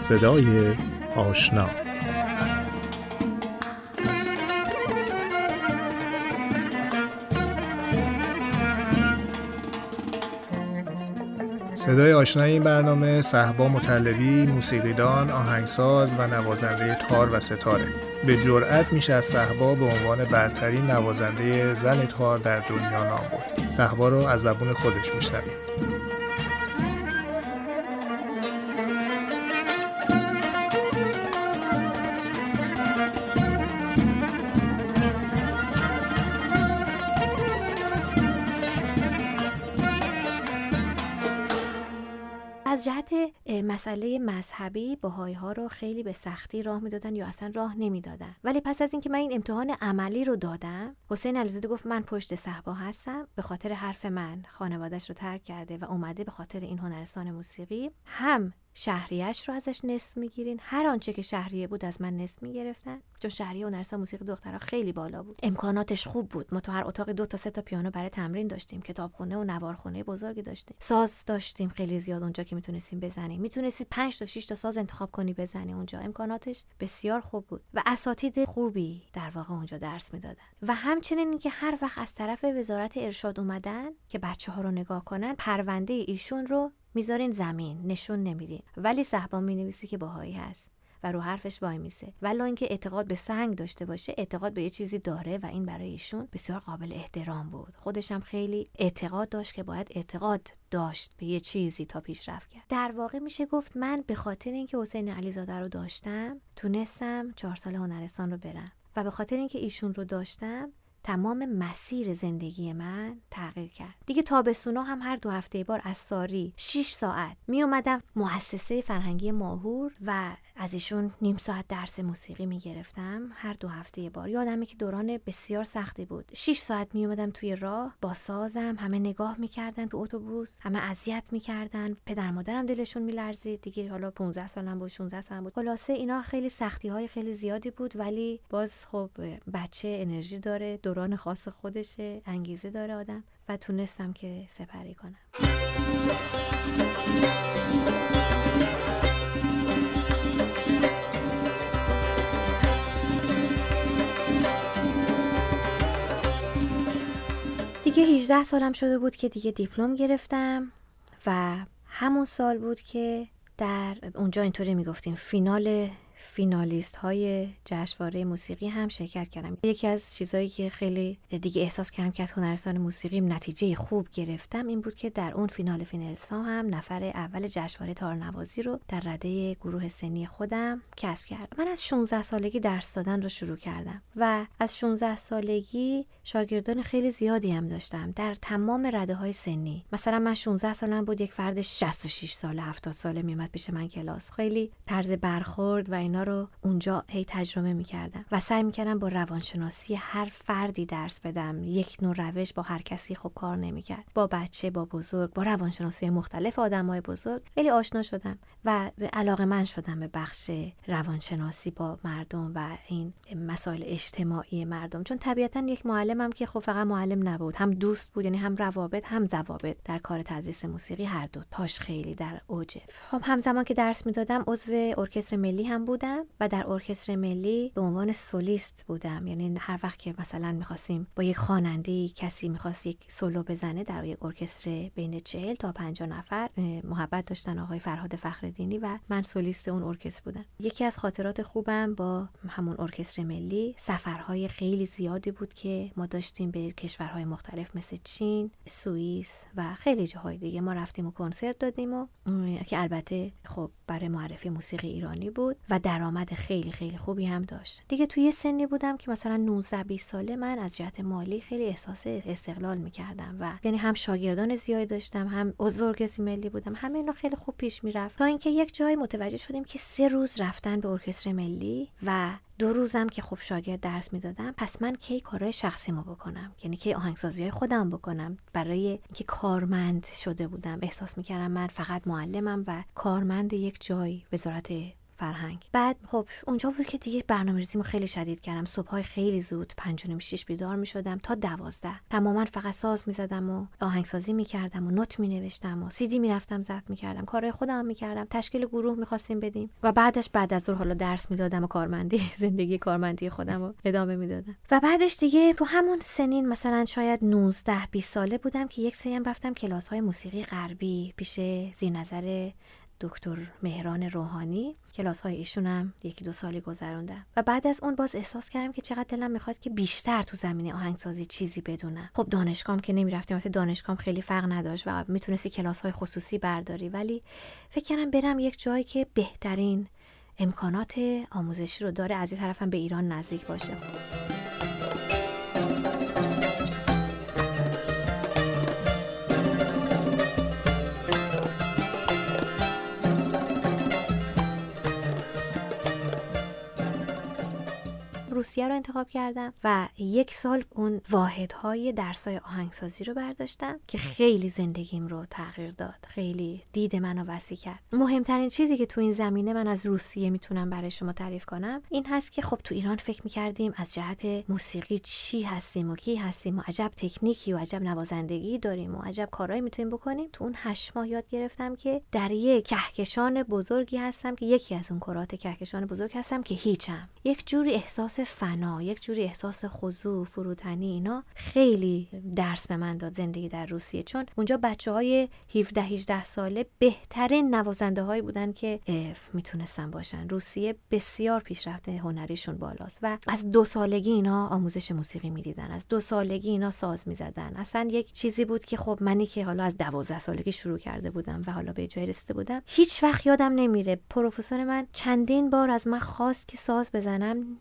صدای آشنا. صدای آشنا این برنامه صحبا مطلبی موسیقیدان آهنگساز و نوازنده تار و ستاره. به جرأت میشه از صحبا به عنوان برترین نوازنده زن تار در دنیا نام برد. صحبا رو از زبون خودش میشنویم مسئله مذهبی باهایی ها رو خیلی به سختی راه می‌دادن یا اصلا راه نمی‌دادن. ولی پس از اینکه من این امتحان عملی رو دادم حسین علیزاده گفت من پشت صحبا هستم به خاطر حرف من خانوادش رو ترک کرده و اومده به خاطر این هنرستان موسیقی هم شهریش رو ازش نصف می‌گیرین. هر آنچه که شهریه بود از من نصف می‌گرفتن. چون شهریه هنرستان موسیقی دخترها خیلی بالا بود. امکاناتش خوب بود. ما تو هر اتاق دو تا سه تا پیانو برای تمرین داشتیم. کتابخونه و نوارخونه بزرگی داشتیم. ساز داشتیم خیلی زیاد اونجا که می‌تونستیم بزنیم. می‌تونستید 5 تا 6 تا ساز انتخاب کنی بزنی اونجا. امکاناتش بسیار خوب بود. و اساتید خوبی در واقع اونجا درس می‌دادن. و همچنین اینکه هر وقت از طرف وزارت ارشاد اومدن که بچه ها رو نگاه کنن پرونده ایشون رو می‌ذارین زمین نشون نمیدین. ولی صحبا می‌نویسه که باهایی هست و رو حرفش وای میسه. ولی اینکه اعتقاد به سنگ داشته باشه اعتقاد به یه چیزی داره و این برای ایشون بسیار قابل احترام بود. خودش هم خیلی اعتقاد داشت که باید اعتقاد داشت به یه چیزی تا پیشرفت کرد. در واقع میشه گفت من به خاطر اینکه حسین علیزاده رو داشتم تونستم چهار سال هنرستان رو برم و به خاطر اینکه ایشون رو داشتم تمام مسیر زندگی من تغییر کرد. دیگه تابستونا هم هر دو هفته بار از ساری 6 ساعت می اومدم مؤسسه فرهنگی ماهور و از ایشون نیم ساعت درس موسیقی می گرفتم هر دو هفته بار. یادمه که دوران بسیار سختی بود. 6 ساعت می اومدم توی راه با سازم همه نگاه می‌کردن تو اتوبوس همه اذیت می‌کردن. پدر مادرم دلشون میلرزید. دیگه حالا 15 سالم بود 16 سالم بود خلاصه اینا خیلی سختی های خیلی زیادی بود ولی باز خب بچه انرژی داره دوران خاص خودشه انگیزه داره آدم و تونستم که سپری کنم. دیگه 18 سالم شده بود که دیگه دیپلم گرفتم و همون سال بود که در اونجا اینطوری می‌گفتیم فینال فینالیست های جشنواره موسیقی هم شرکت کردم. یکی از چیزهایی که خیلی دیگه احساس کردم که از هنرستان موسیقی نتیجه خوب گرفتم این بود که در اون فینال فینالست ها هم نفر اول جشنواره تارنوازی رو در رده گروه سنی خودم کسب کردم. من از 16 سالگی درس دادن رو شروع کردم و از 16 سالگی شاگردان خیلی زیادی هم داشتم در تمام رده های سنی. مثلا من 16 سالم بود یک فرد 66 ساله 70 ساله میومد پیش من کلاس. خیلی طرز برخورد و اینا رو اونجا هی تجربه می‌کردم و سعی می‌کردم با روانشناسی هر فردی درس بدم. یک نوع روش با هر کسی خب کار نمی‌کرد. با بچه با بزرگ با روانشناسی مختلف آدمای بزرگ خیلی آشنا شدم و به علاقه من شدم به بخش روانشناسی با مردم و این مسائل اجتماعی مردم. چون طبیعتا یک معلمم که خب فقط معلم نبود. هم دوست بود یعنی هم روابط هم ضوابط در کار تدریس موسیقی هر دو. تاش خیلی در اوجه. خب همزمان که درس می‌دادم عضو ارکستر ملی هم بودم و در ارکستر ملی به عنوان سولیست بودم. یعنی هر وقت که مثلا می‌خواستیم با یک خواننده کسی می‌خواست یک سولو بزنه در یک ارکستر بین چهل تا 50 نفر محبت داشتن آقای فرهاد فخردینی و من سولیست اون ارکستر بودم. یکی از خاطرات خوبم با همون ارکستر ملی سفرهای خیلی زیادی بود که ما داشتیم به کشورهای مختلف مثل چین، سوئیس و خیلی جاهای دیگه ما رفتیم و کنسرت دادیم و که البته خب برای معرفی موسیقی ایرانی بود و درآمد خیلی خیلی خوبی هم داشت. دیگه توی سنی بودم که مثلا 19 20 ساله من از جهت مالی خیلی احساس استقلال می‌کردم و یعنی هم شاگردان زیادی داشتم هم عضو ارکستر ملی بودم همه اینا خیلی خوب پیش می‌رفت. تا اینکه یک جایی متوجه شدیم که سه روز رفتن به ارکستر ملی و دو روزم که خب شاگرد درس می‌دادم پس من کی کارهای شخصیمو بکنم؟ یعنی کی آهنگسازی های خودم بکنم؟ برای اینکه کارمند شده بودم. احساس می‌کردم من فقط معلمم و کارمند یک جای وزارت فرهنگ. بعد خب اونجا بود که دیگه برنامه‌ریزیمو خیلی شدید کردم. صبحهای خیلی زود پنج و شیش بیدار می شدم تا دوازده. تماما فقط ساز می‌زدم و آهنگسازی می‌کردم و نوت می نوشتم و سیدی می‌رفتم ضبط می‌کردم. کارهای خودم می‌کردم. تشکیل گروه می‌خواستیم بدیم و بعدش بعد از ظهر حالا درس می‌دادم و کارمندی زندگی کارمندی خودم رو ادامه می‌دادم. و بعدش دیگه تو همون سنین مثلا شاید 19 20 ساله بودم که یک سریم رفتم کلاس های موسیقی غربی پیش زیر دکتر مهران روحانی. کلاس های ایشونم یکی دو سالی گذروندم و بعد از اون باز احساس کردم که چقدر دلم می‌خواد که بیشتر تو زمینه آهنگسازی چیزی بدونم. خب دانشگاهم که نمی‌رفتیم البته دانشگاهم خیلی فرق نداشت و می‌تونستی کلاس های خصوصی برداری. ولی فکر کردم برم یک جایی که بهترین امکانات آموزشی رو داره از این طرفم به ایران نزدیک باشه. روسیه رو انتخاب کردم و یک سال اون واحدهای درسای آهنگسازی رو برداشتم که خیلی زندگیم رو تغییر داد. خیلی دید منو وسیع کرد. مهمترین چیزی که تو این زمینه من از روسیه می‌تونم برای شما تعریف کنم این هست که خب تو ایران فکر می‌کردیم از جهت موسیقی چی هستیم و کی هستیم و عجب تکنیکی و عجب نوازندگی داریم و عجب کارهایی می‌تونیم بکنیم. تو اون هشت ماه یاد گرفتم که در یک کهکشان بزرگی هستم که یکی از اون کرات کهکشان بزرگ هستم که هیچم. یک جوری احساس فنا یک جوری احساس خضوع فروتنی اینا خیلی درس به من داد زندگی در روسیه. چون اونجا بچه های 17 18 ساله بهترین نوازنده هایی بودن که می‌تونستن باشن. روسیه بسیار پیشرفته هنریشون بالاست و از دو سالگی اینا آموزش موسیقی می‌دیدن. از دو سالگی اینا ساز می‌زدن. اصلا یک چیزی بود که خب منی که حالا از دوازده سالگی شروع کرده بودم و حالا به جای رسیده بودم هیچ وقت یادم نمیره. پروفسور من چندین بار از من خواست که ساز بزنم.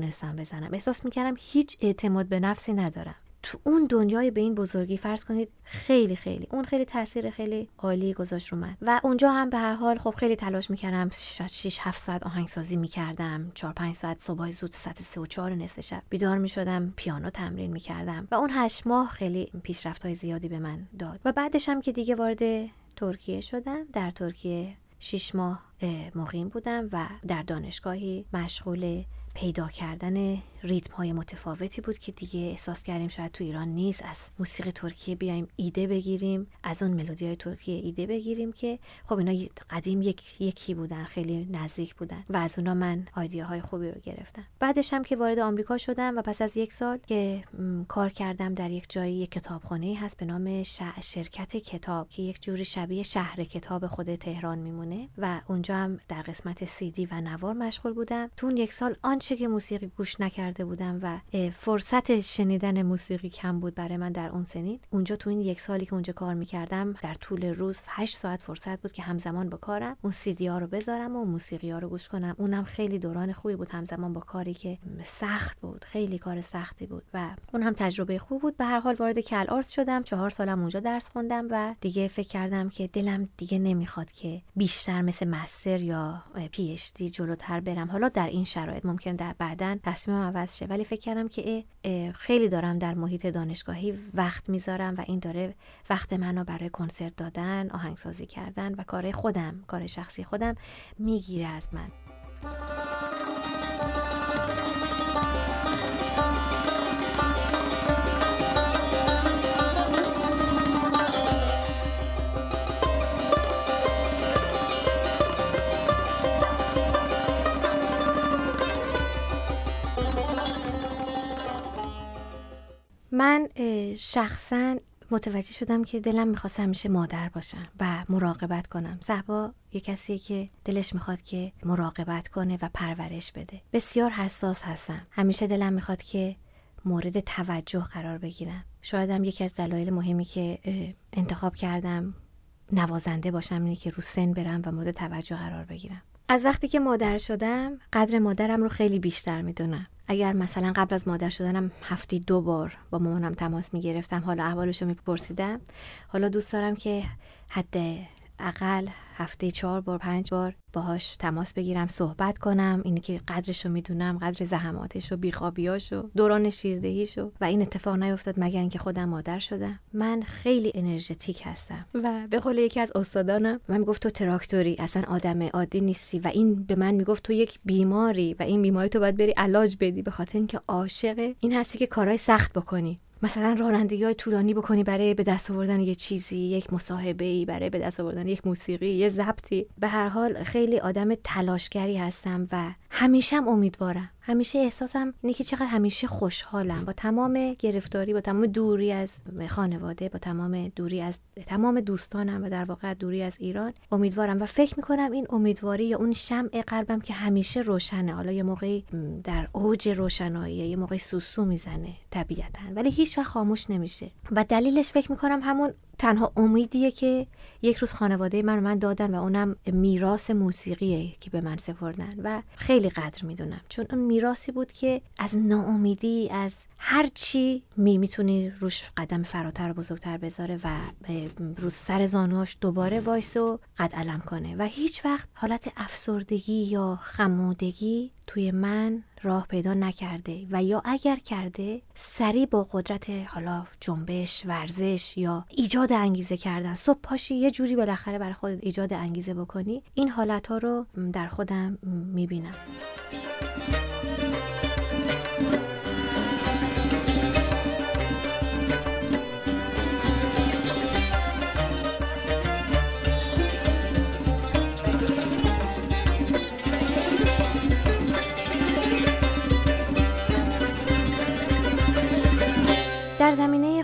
نمی‌تونستم بزنم. احساس می‌کردم هیچ اعتماد به نفسی ندارم. تو اون دنیای به این بزرگی فرض کنید خیلی خیلی اون خیلی تاثیر خیلی عالی گذاشت رو من. و اونجا هم به هر حال خب خیلی تلاش می‌کردم 6 7 ساعت آهنگسازی می‌کردم 4 5 ساعت صبح زود ساعت 3 و 4 نصف شب بیدار می‌شدم پیانو تمرین می‌کردم و اون 8 ماه خیلی پیشرفت های زیادی به من داد. و بعدش هم که دیگه وارد ترکیه شدم در ترکیه 6 ماه مقیم بودم و در دانشگاهی مشغول پیدا کردن ریتم های متفاوتی بود که دیگه احساس کردیم شاید تو ایران نیست. از موسیقی ترکیه بیایم ایده بگیریم از اون ملودی های ترکیه ایده بگیریم که خب اینا قدیم یک یکی بودن خیلی نزدیک بودن و از اونا من آیدیه های خوبی رو گرفتم. بعدش هم که وارد آمریکا شدم و پس از یک سال که کار کردم در یک جایی یک کتابخانه هست به نام شرکت کتاب که یک جوری شبیه شهر کتاب خود تهران میمونه و اونجا هم در قسمت سیدی و نوار مشغول بودم. تو یک سال آنچه که موسیقی گوش نکرده بودم و فرصت شنیدن موسیقی کم بود برای من در اون سنین. اونجا تو این یک سالی که اونجا کار می‌کردم در طول روز 8 ساعت فرصت بود که همزمان با کارم اون سیدی ها رو بذارم و موسیقی ها رو گوش کنم. اونم خیلی دوران خوبی بود همزمان با کاری که سخت بود خیلی کار سختی بود و اون هم تجربه خوب بود. به هر حال وارد کل آرت شدم. چهار سالم اونجا درس خوندم و دیگه فکر کردم که دلم دیگه نمی‌خواد که بیشتر مثل مستر یا پی جلوتر برم. حالا در این شرایط ممکن در بعدا تصمیمم عوض شه. ولی فکر کردم که خیلی دارم در محیط دانشگاهی وقت می‌ذارم و این داره وقت منو برای کنسرت دادن آهنگسازی کردن و کار خودم کار شخصی خودم می‌گیره از من. شخصا متوجه شدم که دلم می‌خواست همیشه مادر باشم و مراقبت کنم. صحبا یه کسی که دلش می‌خواد که مراقبت کنه و پرورش بده. بسیار حساس هستم. همیشه دلم می‌خواد که مورد توجه قرار بگیرم. شاید هم یکی از دلایل مهمی که انتخاب کردم نوازنده باشم اینه که رو سن برم و مورد توجه قرار بگیرم. از وقتی که مادر شدم قدر مادرم رو خیلی بیشتر می‌دونم. اگر مثلا قبل از مادر شدنم هفته دو بار با مامانم تماس می‌گرفتم حالا احوالش رو میپرسیدم. حالا دوست دارم که حد اقل هفته چهار بار پنج بار باهاش تماس بگیرم صحبت کنم. اینی که قدرش رو می‌دونم قدر زحماتش و بیخوابیاش و دوران شیردهیش و و این اتفاق نیفتاد مگر اینکه خودم مادر شدم. من خیلی انرژتیک هستم و به قول یکی از استادانم من می‌گفت تو تراکتوری اصلا آدم عادی نیستی و این به من می‌گفت تو یک بیماری و این بیماری تو باید بری علاج بدی به خاطر اینکه عاشق این هستی که کارهای سخت بکنی. مثلا رانندگی های طولانی بکنی برای به دست آوردن یه چیزی یک مصاحبه ای برای به دست آوردن یک موسیقی یه ضبطی. به هر حال خیلی آدم تلاشگری هستم و همیشه امیدوارم. همیشه احساسم اینه که چقدر همیشه خوشحالم. با تمام گرفتاری با تمام دوری از خانواده با تمام دوری از تمام دوستانم و در واقع دوری از ایران امیدوارم و فکر می‌کنم این امیدواری یا اون شمع قلبم که همیشه روشنه. حالا یه موقعی در اوج روشنایی یه موقعی سوسو می‌زنه طبیعتا ولی هیچ وقت خاموش نمیشه. و دلیلش فکر می‌کنم همون تنها امیدیه که یک روز خانواده من من دادن و اونم میراث موسیقیه که به من سپردن و خیلی قدر می‌دونم. چون اون میراثی بود که از ناامیدی از هر چی می می‌تونی روش قدم فراتر و بزرگتر بذاره و روز سر زانوهاش دوباره وایس و قد علم کنه. و هیچ وقت حالت افسردگی یا خمودگی توی من راه پیدا نکرده و یا اگر کرده سریع با قدرت حالا جنبش ورزش یا ایجاد انگیزه کردن. صبح پاشی یه جوری بالاخره برای خودت ایجاد انگیزه بکنی. این حالت ها رو در خودم می‌بینم.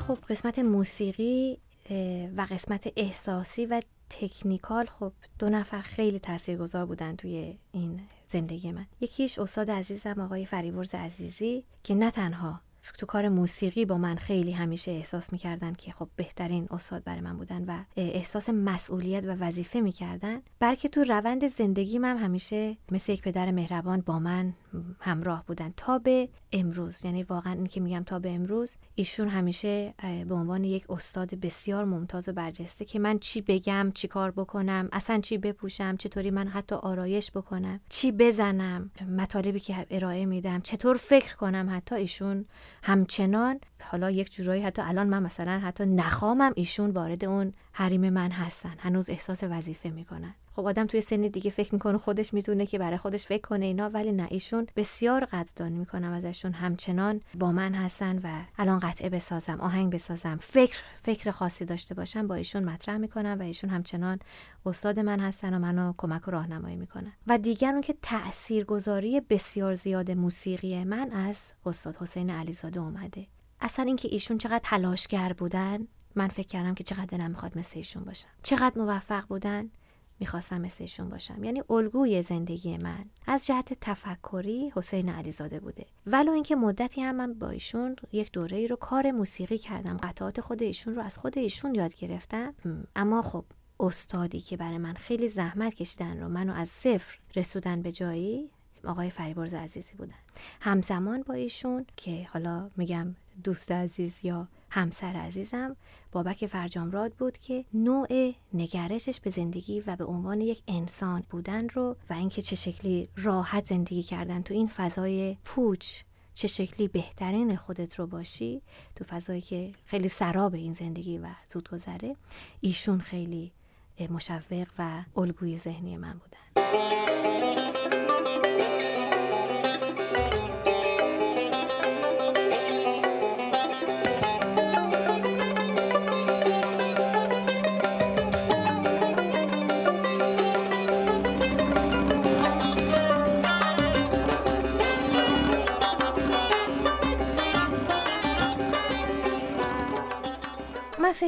خب قسمت موسیقی و قسمت احساسی و تکنیکال خب دو نفر خیلی تاثیرگذار بودن توی این زندگی من. یکیش استاد عزیزم آقای فریورز عزیزی که نه تنها تو کار موسیقی با من خیلی همیشه احساس می‌کردن که خب بهترین استاد برای من بودن و احساس مسئولیت و وظیفه می‌کردن بلکه تو روند زندگی من همیشه مثل یک پدر مهربان با من همراه بودن. تا به امروز یعنی واقعا این که میگم تا به امروز ایشون همیشه به عنوان یک استاد بسیار ممتاز و برجسته که من چی بگم چی کار بکنم اصلا چی بپوشم چطوری من حتی آرایش بکنم چی بزنم مطالبی که ارائه میدم چطور فکر کنم حتی ایشون همچنان حالا یک جورایی حتی الان من مثلا حتی نخوامم ایشون وارد اون حریم من هستن. هنوز احساس وظیفه می‌کنن. خب آدم توی سن دیگه فکر می‌کنه خودش می‌تونه که برای خودش فکر کنه اینا ولی نه ایشون بسیار قدردانی می‌کنم ازشون. همچنان با من هستن و الان قطعه بسازم آهنگ بسازم فکر فکر خاصی داشته باشم با ایشون مطرح می‌کنم و ایشون همچنان استاد من هستن و منو کمک و راهنمایی می‌کنن. و دیگر اون که تاثیرگذاری بسیار زیاد موسیقی من از استاد حسین علیزاده اومده. اصلا اینکه ایشون چقدر تلاشگر بودن من فکر کردم که چقدر دلم می‌خواد مثل ایشون باشم. چقدر موفق بودن می‌خواستم مثل ایشون باشم. یعنی الگوی زندگی من. از جهت تفکری حسین علیزاده بوده. ولو اینکه مدتی هم من با ایشون یک دوره ای رو کار موسیقی کردم. قطعات خود ایشون رو از خود ایشون یاد گرفتم. اما خب استادی که برای من خیلی زحمت کشیدن رو منو از صفر رسودن به جایی آقای فریبرز عزیزی بودن. همزمان با ایشون که حالا میگم دوست عزیز یا همسر عزیزم بابک فرجامراد بود که نوع نگرشش به زندگی و به عنوان یک انسان بودن رو و اینکه چه شکلی راحت زندگی کردن تو این فضای پوچ چه شکلی بهترین خودت رو باشی تو فضایی که خیلی سراب این زندگی و زود گذره ایشون خیلی مشوق و الگوی ذهنی من بودن.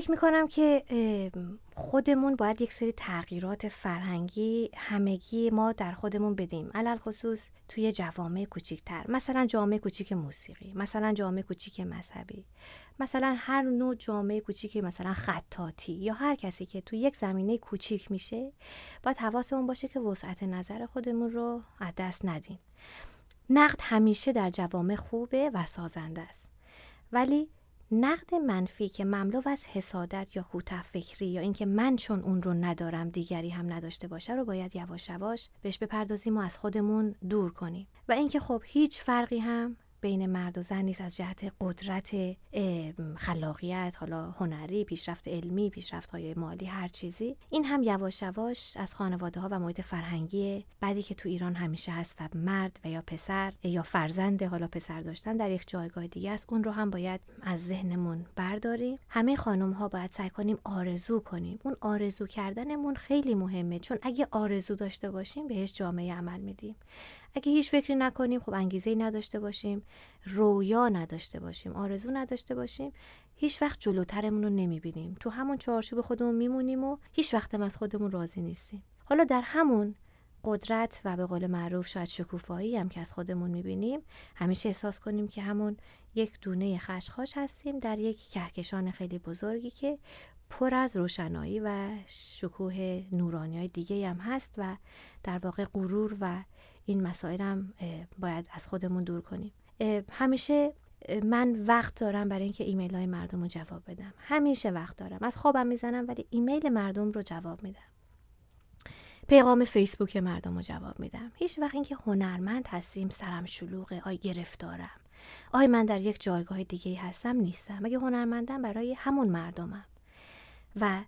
فکر می‌کنم که خودمون باید یک سری تغییرات فرهنگی همگی ما در خودمون بدیم. علل خصوص توی جوامع کوچیکتر. مثلا جامعه کوچیک موسیقی مثلا جامعه کوچیک مذهبی مثلا هر نوع جامعه کوچیک مثلا خطاطی یا هر کسی که توی یک زمینه کوچیک میشه باید حواسمون باشه که وسعت نظر خودمون رو از دست ندیم. نقد همیشه در جوامع خوبه و سازنده است. ولی نقد منفی که مملو از حسادت یا کوتاه فکری یا اینکه من چون اون رو ندارم دیگری هم نداشته باشه رو باید یواش یواش بهش بپردازیم و از خودمون دور کنیم. و اینکه خب هیچ فرقی هم بین مرد و زن نیست از جهت قدرت خلاقیت حالا هنری پیشرفت علمی پیشرفت های مالی هر چیزی. این هم یواش یواش از خانواده ها و محیط فرهنگی بعدی که تو ایران همیشه هست و مرد و یا پسر یا فرزند حالا پسر داشتن در یک جایگاه دیگه است. اون رو هم باید از ذهنمون برداریم. همه خانم ها باید سعی کنیم آرزو کنیم. اون آرزو کردنمون خیلی مهمه چون اگه آرزو داشته باشیم بهش جامعه عمل میدیم. اگه هیچ فکری نکنیم خب انگیزه ای نداشته باشیم رویا نداشته باشیم آرزو نداشته باشیم هیچ وقت جلوترمون رو نمی‌بینیم. تو همون چارچوب خودمون میمونیم و هیچ وقت از خودمون راضی نیستیم. حالا در همون قدرت و به قول معروف شاید شکوفایی هم که از خودمون می‌بینیم همیشه احساس کنیم که همون یک دونه خشخاش هستیم در یک کهکشان خیلی بزرگی که پر از روشنایی و شکوه نورانی های دیگه هم هست و در واقع غرور و این مسائل هم باید از خودمون دور کنیم. همیشه من وقت دارم برای اینکه ایمیل های مردم رو جواب بدم. همیشه وقت دارم. از خوابم می‌زنم ولی ایمیل مردم رو جواب میدم. پیغام فیسبوک مردم رو جواب میدم. هیچ وقت اینکه هنرمند هستیم سرم شلوغه آی گرفتارم. آی من در یک جایگاه دیگه هستم نیستم. مگه هنرمندم برای همون مردمم. و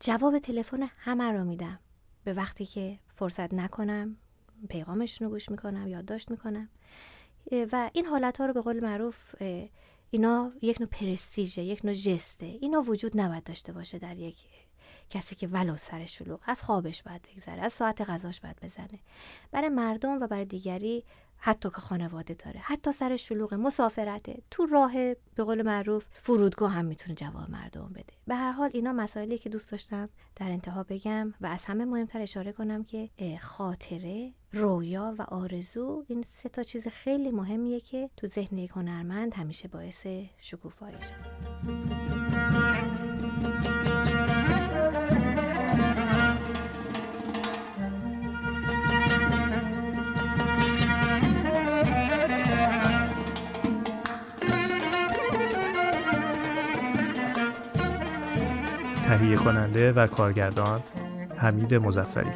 جواب تلفن همه رو میدم. به وقتی که فرصت نکنم پیغامشون رو گوش می‌کنم یادداشت می‌کنم. و این حالت ها رو به قول معروف اینا یک نوع پرستیژه یک نوع جسته. اینا وجود نباید داشته باشه در یک کسی که ولو سر شلوغ. از خوابش باید بگذره از ساعت غذاش باید بزنه. برای مردم و برای دیگری حتی که خانواده داره حتی سر شلوغ مسافرته تو راه به قول معروف فرودگاه هم می‌تونه جواب مردم بده. به هر حال اینا مسائلی که دوست داشتم در انتها بگم و از همه مهمتر اشاره کنم که خاطره رویا و آرزو این سه تا چیز خیلی مهمیه که تو ذهن یک هنرمند همیشه باعث شکوفایی تهیه کننده و کارگردان حمید مزفری